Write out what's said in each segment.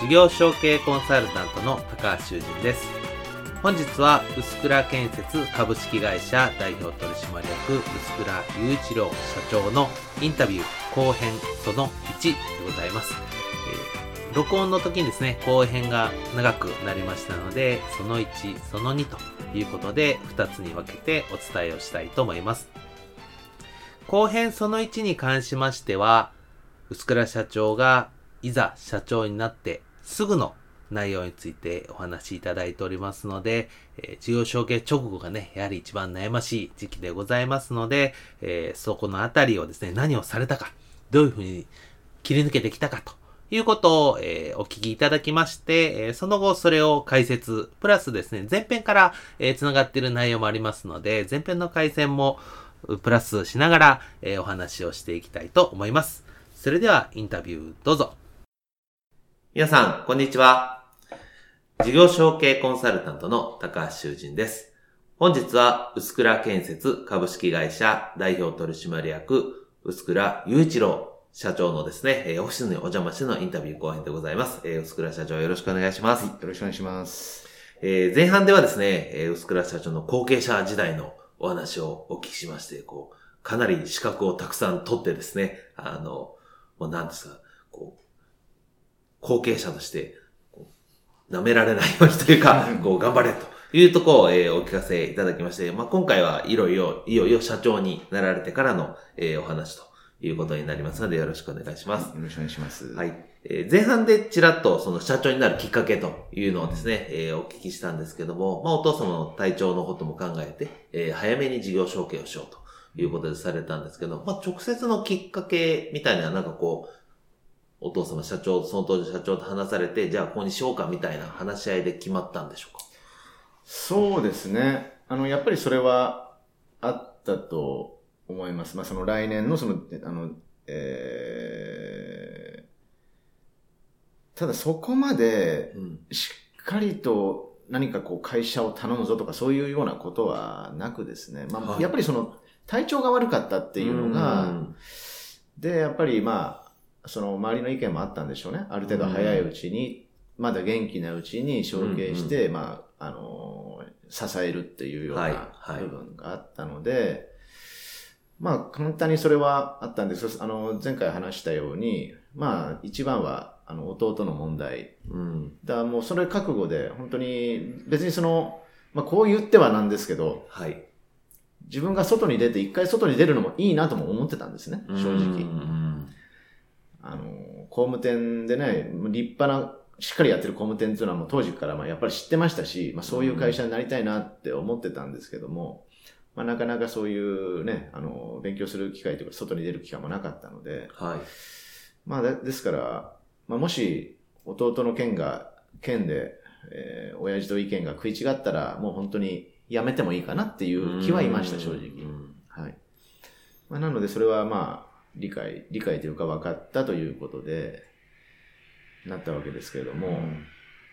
事業承継コンサルタントの高橋修人です。本日は、薄倉建設株式会社代表取締役、薄倉雄一郎社長のインタビュー後編その1でございます。えー、録音の時にですね、後編が長くなりましたので、その1、その2ということで、2つに分けてお伝えをしたいと思います。後編その1に関しましては、薄倉社長がいざ社長になってすぐの内容についてお話しいただいておりますので、えー、事業承継直後がね、やはり一番悩ましい時期でございますので、えー、そこのあたりをですね、何をされたか、どういうふうに切り抜けてきたかということを、えー、お聞きいただきまして、えー、その後それを解説、プラスですね、前編から、えー、繋がっている内容もありますので、前編の回線もプラスしながら、えー、お話をしていきたいと思います。それではインタビューどうぞ。皆さん、こんにちは。事業承継コンサルタントの高橋修人です。本日は、薄倉建設株式会社代表取締役、薄倉雄一郎社長のですね、オフィスにお邪魔してのインタビュー後編でございます。薄倉社長よろしくお願いします。はい、よろしくお願いします。えー、前半ではですね、薄倉社長の後継者時代のお話をお聞きしまして、こう、かなり資格をたくさん取ってですね、あの、もう何ですか、こう、後継者として、舐められないようにというか、こう、頑張れというところを、えー、お聞かせいただきまして、まあ、今回はいろいろ、いよいよ社長になられてからの、えー、お話ということになりますので、よろしくお願いします。よろしくお願いします。はい。えー、前半でちらっとその社長になるきっかけというのをですね、えー、お聞きしたんですけども、まあ、お父様の体調のことも考えて、えー、早めに事業承継をしようということでされたんですけど、まあ、直接のきっかけみたいな、なんかこう、お父様社長、その当時社長と話されて、じゃあここにしようかみたいな話し合いで決まったんでしょうか？そうですね。あの、やっぱりそれはあったと思います。まあ、その来年のその、あの、えー、ただそこまで、しっかりと何かこう会社を頼むぞとかそういうようなことはなくですね。まあ、はい、やっぱりその体調が悪かったっていうのが、で、やっぱりまあ、その周りの意見もあったんでしょうね。ある程度早いうちに、まだ元気なうちに承継して、まあ、あの支えるっていうような部分があったので、まあ、簡単にそれはあったんですあの、前回話したように、まあ、一番は、あの、弟の問題。うん。だからもうそれ覚悟で、本当に、別にその、まあ、こう言ってはなんですけど、はい。自分が外に出て、一回外に出るのもいいなとも思ってたんですね、正直。うんあの、工務店でね、立派な、しっかりやってる工務店っていうのはもう当時からまあやっぱり知ってましたし、まあそういう会社になりたいなって思ってたんですけども、まあなかなかそういうね、あの、勉強する機会とか外に出る機会もなかったので、はい。まあですから、まあもし弟の件が、件で、えー、親父と意見が食い違ったら、もう本当にやめてもいいかなっていう気はいました、正直。はい。まあなのでそれはまあ、理解、理解というか分かったということで、なったわけですけれども、うん、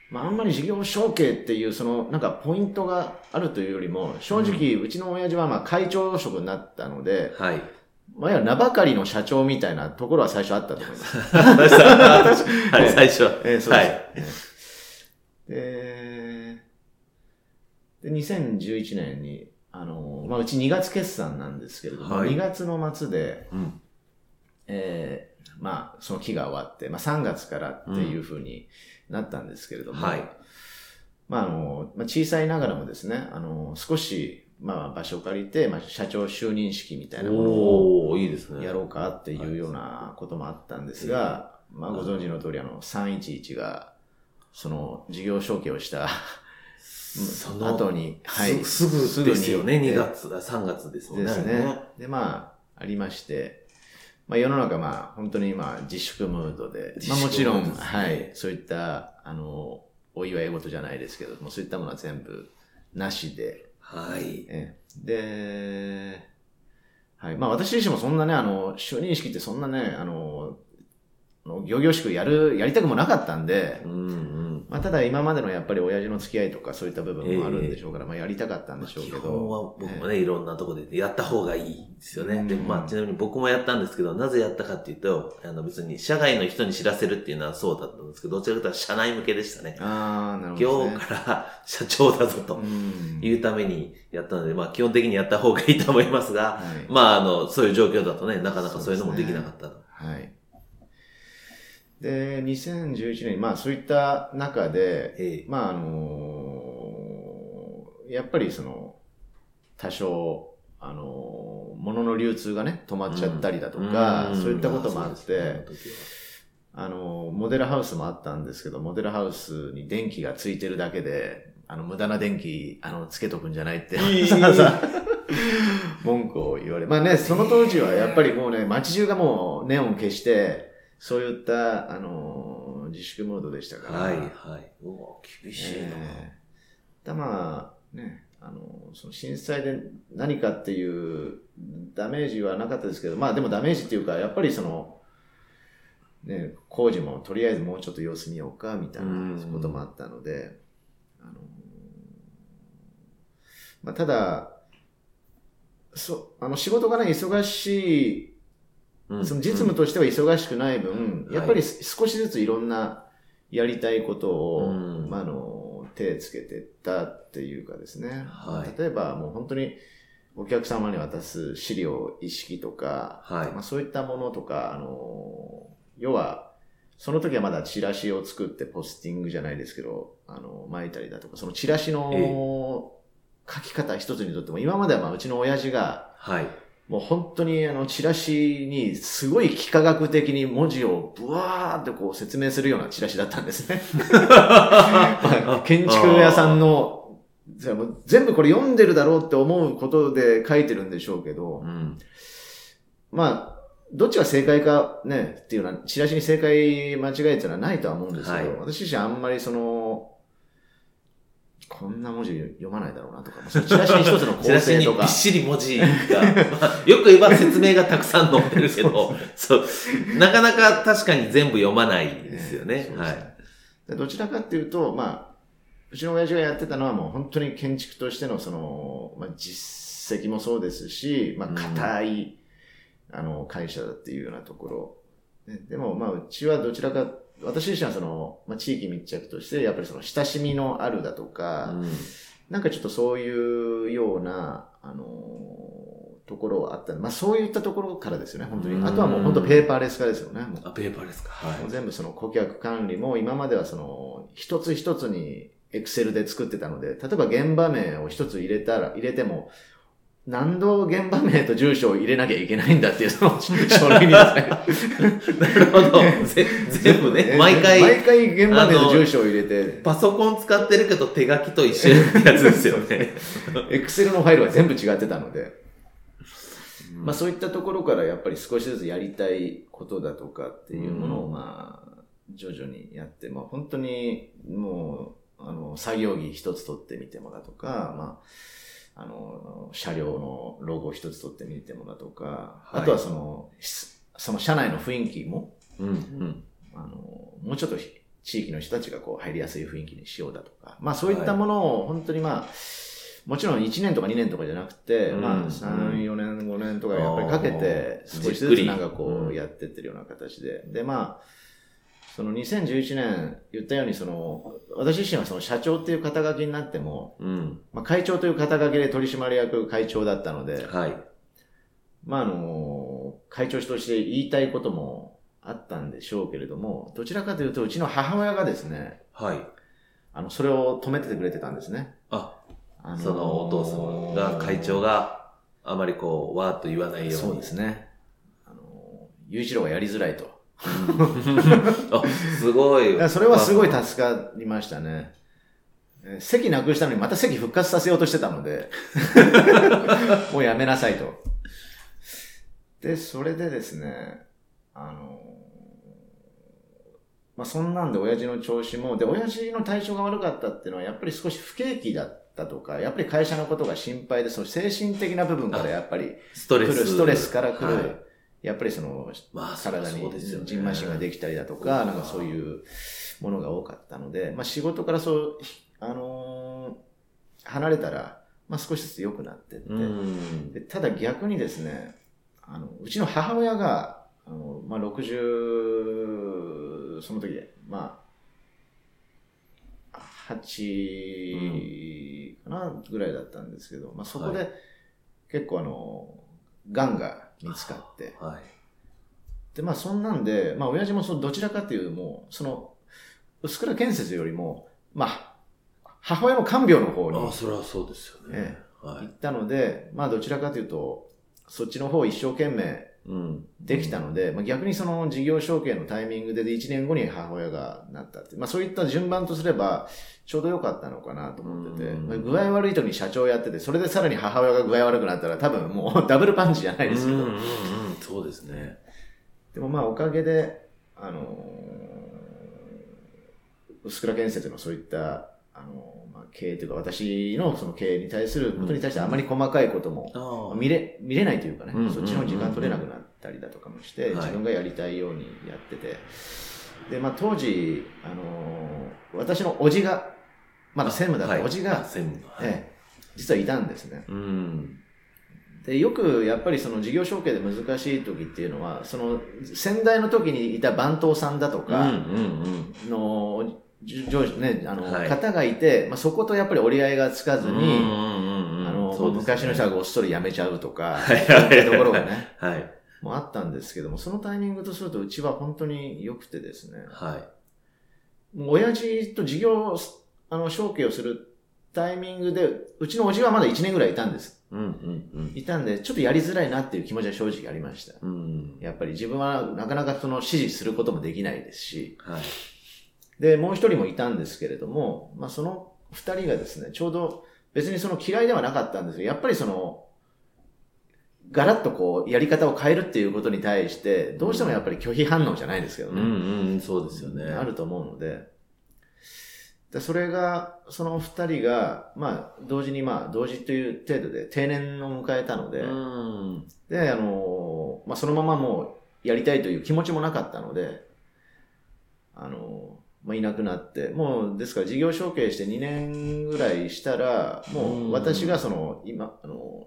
まあ、あんまり事業承継っていう、その、なんかポイントがあるというよりも、正直、うちの親父はまあ会長職になったので、はい。まあ、や名ばかりの社長みたいなところは最初あったと思います。はい、最初。えー、そうです。はい、で、で、2011年に、あの、まあ、うち2月決算なんですけれども、はい、2月の末で、うんえー、まあ、その期が終わって、まあ、3月からっていうふうになったんですけれども、うん、はい。まあ、あの、まあ、小さいながらもですね、あの、少し、まあ、場所を借りて、まあ、社長就任式みたいなものをおーいいですね。やろうかっていうようなこともあったんですが、まあ、ご存知の通り、あの、311が、その、事業承継をしたその後に、はい。すすぐですよね、2すぐに月、あ3月ですね。ですね。で、まあ、ありまして、まあ、世の中、まあ、本当に今、自粛ムードで、まあ、もちろん、はい、そういった、あの、お祝い事じゃないですけども、そういったものは全部、なしで、はい。ええ。で、はい。まあ私自身もそんなね、あの、就任式ってそんなね、あの行々しくやる、やりたくもなかったんでう、んうん。まあただ今までのやっぱり親父の付き合いとかそういった部分もあるんでしょうから、まあやりたかったんでしょうけど。基本は僕もね、いろんなところでやった方がいいですよね。うんで、まあ、ちなみに僕もやったんですけど、なぜやったかっていうと、あの別に社外の人に知らせるっていうのはそうだったんですけど、どちらかというと社内向けでしたね。ああ、なるほど、ね。今日から社長だぞとうんいうためにやったので、まあ基本的にやった方がいいと思いますが、はいまああの、そういう状況だとね、なかなかそういうのもできなかったと。はい。で、2011年、まあそういった中で、ええ。まああのやっぱりその、多少、あの物の流通がね、止まっちゃったりだとか、ん。そういったこともあっそうですね。て、あのモデルハウスもあったんですけど、モデルハウスに電気がついてるだけで、あの、無駄な電気、あの、つけとくんじゃないって、わざわざ文句を言われ。まあね、その当時はやっぱりもうね、街中がもうネオン消して、そういった、あの、自粛ムードでしたから。はい、はい。うわ、厳しいな。えーだまあね、あの、その震災で何かっていうダメージはなかったですけど、まあでもダメージっていうか、やっぱりその、ね、工事もとりあえずもうちょっと様子見ようか、みたいなこともあったので、あの、まあただ、そあの仕事がね、忙しいうんその実務としては忙しくない分、うん。やっぱり少しずついろんなやりたいことを、うん。まあ、あの、手つけてったっていうかですね。はい。例えばもう本当にお客様に渡す資料意識とか、はい。まあ、そういったものとか、あの、要は、その時はまだチラシを作ってポスティングじゃないですけど、あの、巻いたりだとか、そのチラシのえ。書き方一つにとっても、今まではまあうちの親父が、はい。もう本当にあのチラシにすごい幾何学的に文字をブワーってこう説明するようなチラシだったんですね。ま あ建築屋さんの、全部これ読んでるだろうって思うことで書いてるんでしょうけどう、ん。まあ、どっちが正解かね、っていうのは、チラシに正解間違いっていうのはないとは思うんですけど、はい私自身あんまりその、こんな文字読まないだろうなとか、チラシに一つの構成とかにびっ、しり文字が、まあ、よく言えば説明がたくさん載ってるけど、そう、なかなか確かに全部読まないですよね。はそうですい。でどちらかっていうと、まあ、うちの親父がやってたのはもう本当に建築としてのその、まあ、実績もそうですし、まあ、うん硬い、あの、会社だっていうようなところ。ねでも、まあ、うちはどちらか、私自身はその、まあ、地域密着として、やっぱりその親しみのあるだとか、うんなんかちょっとそういうような、あのところはあったまあそういったところからですよね、本当に。うんあとはもう本当ペーパーレス化ですよね。もうあ、ペーパーですか。はもう全部その顧客管理も今まではその一つ一つにエクセルで作ってたので、例えば現場名を一つ入れたら、入れても、何度現場名と住所を入れなきゃいけないんだっていうその書類にですね。い。なるほど。ぜ全部ね、毎回、毎回現場名と住所を入れて、パソコン使ってるけど手書きと一緒ってやつですよね。エクセルのファイルが全部違ってたので、まあそういったところからやっぱり少しずつやりたいことだとかっていうものをうんまあ徐々にやって、まあ本当にもうあの作業着一つ取ってみてもらとか、まああの車両のロゴ一つ取ってみてもらとか、はい。あとはその、しその車内の雰囲気も、うん、うん。あのもうちょっとひ地域の人たちがこう入りやすい雰囲気にしようだとか、まあそういったものを本当にまあ、もちろん1年とか2年とかじゃなくて、うんまあ3、4年、5年とかやっぱりかけて少しずつなんかこうんうやってってるような形で。でまあ、その2011年言ったようにその、私自身はその社長っていう肩書きになっても、うん。まあ会長という肩書きで取締役会長だったので、はい。まああの、会長として言いたいこともあったんでしょうけれども、どちらかというと、うちの母親がですね、はい。あの、それを止めててくれてたんですね。あ、あのー、そのお父様が、会長が、あまりこう、わーっと言わないように。そうですね。あのー、雄一郎がやりづらいと。あ、すごい。それはすごい助かりましたね。席なくしたのにまた席復活させようとしてたので、もうやめなさいと。で、それでですね、あの、まあ、そんなんで親父の調子も、で、親父の体調が悪かったっていうのは、やっぱり少し不景気だったとか、やっぱり会社のことが心配で、その精神的な部分からやっぱり、ストレス。ストレスから来る、はい、やっぱりその、まあ、体にジンマシンができたりだとか、なんかそういうものが多かったので、まあ仕事からそう、あのー、離れたら、まあ少しずつ良くなってって、でただ逆にですね、あの、うちの母親が、あの、まあ、60、その時で、まあ、8かな、ぐらいだったんですけど、まあ、そこで、結構あの、癌が見つかって、はい、で、まあ、そんなんで、まあ、親父もそのどちらかっていう、もう、その、薄倉建設よりも、まあ、母親の看病の方に、あそれはそうですよね。はい、行ったので、まあ、どちらかというと、そっちの方一生懸命できたので、うん、まあ、逆にその事業承継のタイミングで1年後に母親がなったって、まあそういった順番とすればちょうど良かったのかなと思ってて、うん、具合悪い時に社長やってて、それでさらに母親が具合悪くなったら多分もう ダブルパンチじゃないですけど。うんうんうん、そうですね。でもまあおかげで、あのー、薄倉建設のそういったあの、まあ、経営というか、私のその経営に対することに対してあまり細かいことも見れ、見れないというかね、そっちの時間取れなくなったりだとかもして、自分がやりたいようにやってて、で、まあ、当時、あの私の叔父が、まだ専務だった叔父が、専務。ええ、実はいたんですね。で、よくやっぱりその事業承継で難しい時っていうのは、その先代の時にいた番頭さんだとかの上司ね、あの、はい、方がいて、まあ、そことやっぱり折り合いがつかずに、あの、ね、昔の人がごっそり辞めちゃうとか、はい、い。うところがね、はい。もあったんですけども、そのタイミングとすると、うちは本当に良くてですね、はい。もう親父と事業、あの、承継をするタイミングで、うちのおじはまだ1年ぐらいいたんです。うんうんうん、いたんで、ちょっとやりづらいなっていう気持ちは正直ありました。うん、やっぱり自分はなかなかその指示することもできないですし、はい、で、もう一人もいたんですけれども、まあその二人がですね、ちょうど別にその嫌いではなかったんですけど、やっぱりその、ガラッとこう、やり方を変えるっていうことに対して、どうしてもやっぱり拒否反応じゃないですけどね。うんうん、そうですよね。あると思うので。でそれが、その二人が、まあ、同時にまあ、同時という程度で定年を迎えたので、で、あの、まあ、そのままもう、やりたいという気持ちもなかったので、あの、まあ、いなくなって、もう、ですから事業承継して2年ぐらいしたら、もう私がその、今、あの、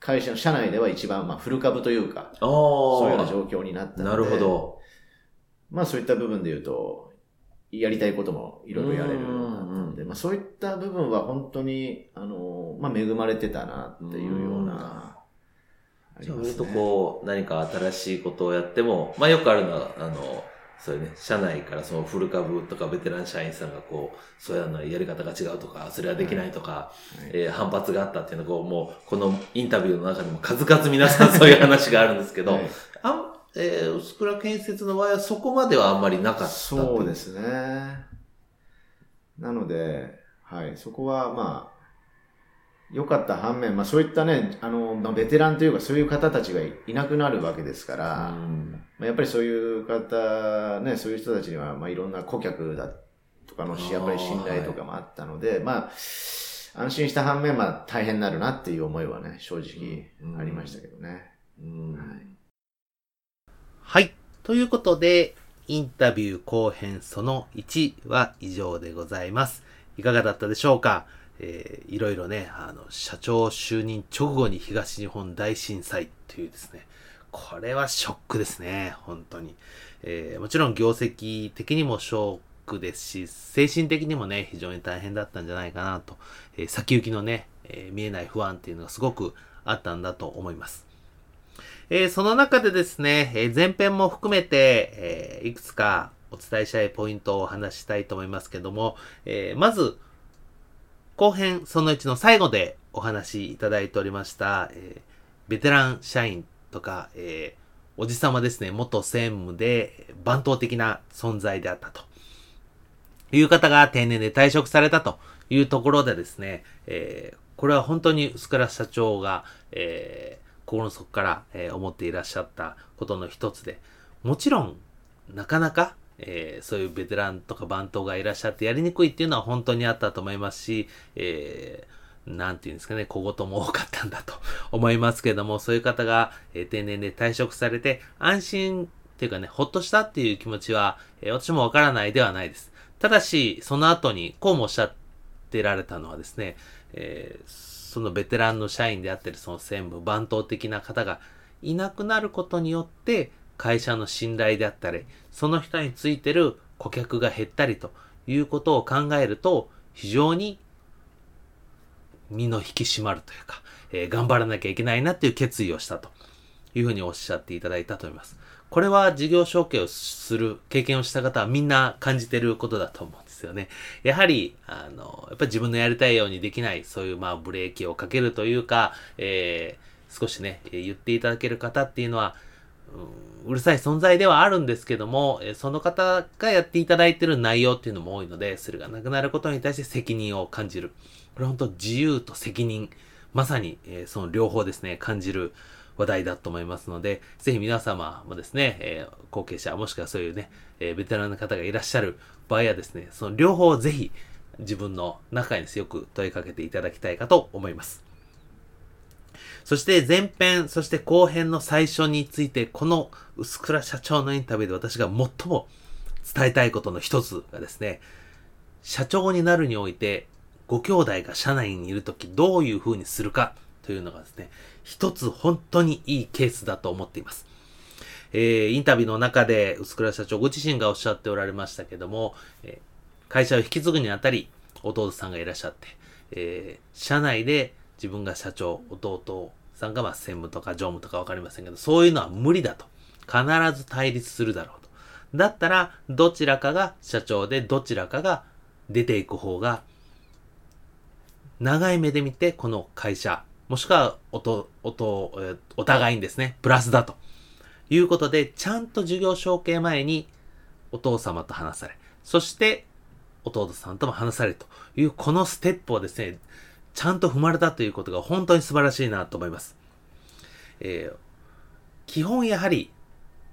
会社の社内では一番、まあ、フル株というか、そういうような状況になったので、なるほど。まあ、そういった部分で言うと、やりたいこともいろいろやれるようになったので、まあ、そういった部分は本当に、あの、まあ、恵まれてたなっていうような、そういうとこう、何か新しいことをやっても、まあよくあるのは、あの、それね、社内からそのフル株とかベテラン社員さんがこう、そうやのやり方が違うとか、それはできないとか、はい、えー、反発があったっていうのが、もう、このインタビューの中にも数々皆さん そういう話があるんですけど、はい、あえー、薄倉建設の場合はそこまではあんまりなかったそうですね。なので、はい、そこはまあ、良かった反面、まあそういったね、あの、まあ、ベテランというかそういう方たちがいなくなるわけですから、まあ、やっぱりそういう方、ね、そういう人たちには、まあいろんな顧客だとかのし、やっぱり信頼とかもあったので、はい、まあ、安心した反面、まあ大変になるなっていう思いはね、正直ありましたけどね。はい、はい。ということで、インタビュー後編その1は以上でございます。いかがだったでしょうか？えー、いろいろね、あの、社長就任直後に東日本大震災というですね、これはショックですね、本当に。えー、もちろん業績的にもショックですし、精神的にもね、非常に大変だったんじゃないかなと、えー、先行きのね、えー、見えない不安っていうのがすごくあったんだと思います。えー、その中でですね、えー、前編も含めて、えー、いくつかお伝えしたいポイントをお話したいと思いますけども、えー、まず、後編その1の最後でお話いただいておりました、えー、ベテラン社員とか、えー、おじさまですね、元専務で番頭的な存在であったと。いう方が定年で退職されたというところでですね、えー、これは本当に薄倉社長が、えー、心の底から、えー、思っていらっしゃったことの一つで、もちろん、なかなか、えー、そういうベテランとか番頭がいらっしゃってやりにくいっていうのは本当にあったと思いますし、えー、なんていうんですかね、小言も多かったんだと 思いますけども、そういう方が、えー、定年で退職されて、安心っていうかね、ほっとしたっていう気持ちは、えー、私もわからないではないです。ただし、その後に、こうもおっしゃってられたのはですね、えー、そのベテランの社員であってるその専務、番頭的な方がいなくなることによって、会社の信頼であったり、その人についてる顧客が減ったりということを考えると、非常に身の引き締まるというか、えー、頑張らなきゃいけないなっていう決意をしたというふうにおっしゃっていただいたと思います。これは事業承継をする経験をした方はみんな感じてることだと思うんですよね。やはり、あの、やっぱり自分のやりたいようにできない、そういうまあブレーキをかけるというか、えー、少しね、言っていただける方っていうのは、うるさい存在ではあるんですけども、その方がやっていただいてる内容っていうのも多いので、それがなくなることに対して責任を感じる。これ本当自由と責任、まさに、えその両方ですね、感じる話題だと思いますので、ぜひ皆様もですね、え、後継者、もしくはそういうね、え、ベテランの方がいらっしゃる場合はですね、その両方をぜひ自分の中に強く問いかけていただきたいかと思います。そして前編、そして後編の最初について、この薄倉社長のインタビューで私が最も伝えたいことの一つがですね、社長になるにおいて、ご兄弟が社内にいるときどういう風にするかというのがですね、一つ本当にいいケースだと思っています。えー、インタビューの中で、薄倉社長ご自身がおっしゃっておられましたけども、えー、会社を引き継ぐにあたり、弟さんがいらっしゃって、えー、社内で自分が社長、弟さんがまあ専務とか常務とかわかりませんけど、そういうのは無理だと。必ず対立するだろうと。だったら、どちらかが社長で、どちらかが出ていく方が、長い目で見て、この会社、もしくは、おと、おと、お互いにですね、プラスだと。いうことで、ちゃんと授業承継前に、お父様と話され、そして、弟さんとも話されるという、このステップをですね、ちゃんと踏まれたということが本当に素晴らしいなと思います。えー、基本やはり、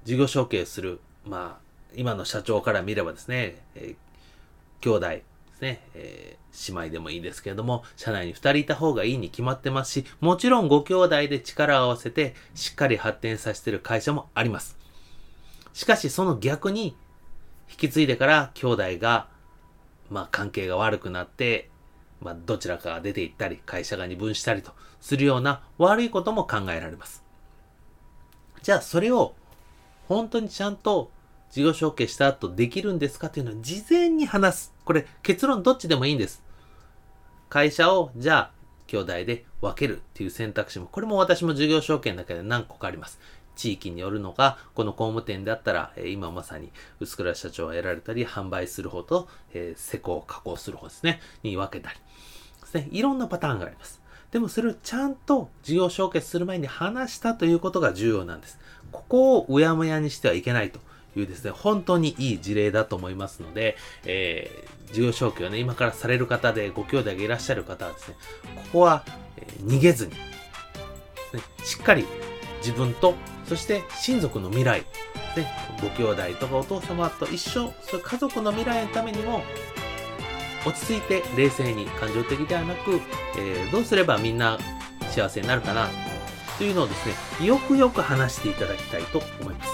事業承継する、まあ、今の社長から見ればですね、えー、兄弟ですね、えー、姉妹でもいいですけれども、社内に2人いた方がいいに決まってますし、もちろんご兄弟で力を合わせて、しっかり発展させてる会社もあります。しかし、その逆に、引き継いでから兄弟が、まあ、関係が悪くなって、まあ、どちらかが出て行ったり、会社が二分したりとするような悪いことも考えられます。じゃあ、それを本当にちゃんと事業承継した後できるんですかっていうのを事前に話す。これ、結論どっちでもいいんです。会社を、じゃあ、兄弟で分けるっていう選択肢も、これも私も事業承継の中で何個かあります。地域によるのが、この工務店であったら、え今まさに薄倉社長が得られたり、販売する方と、え施工、加工する方ですね、に分けたり。ですね。いろんなパターンがあります。でもそれをちゃんと事業承継する前に話したということが重要なんです。ここをうやむやにしてはいけないというですね、本当にいい事例だと思いますので、えー、事業承継をね、今からされる方でご兄弟がいらっしゃる方はですね、ここは、えー、逃げずに、ね、しっかり自分とそして親族の未来、ね、ご兄弟とかお父様と一緒、そ家族の未来のためにも、落ち着いて冷静に感情的ではなく、えー、どうすればみんな幸せになるかなというのをですね、よくよく話していただきたいと思います。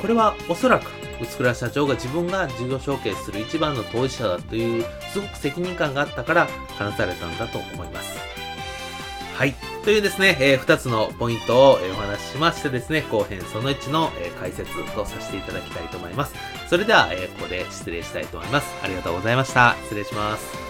これはおそらく、薄倉社長が自分が事業承継する一番の当事者だという、すごく責任感があったから話されたんだと思います。はい。というですね、えー、2つのポイントを、え、お話ししましてですね、後編その1の、え、解説とさせていただきたいと思います。それでは、えー、ここで失礼したいと思います。ありがとうございました。失礼します。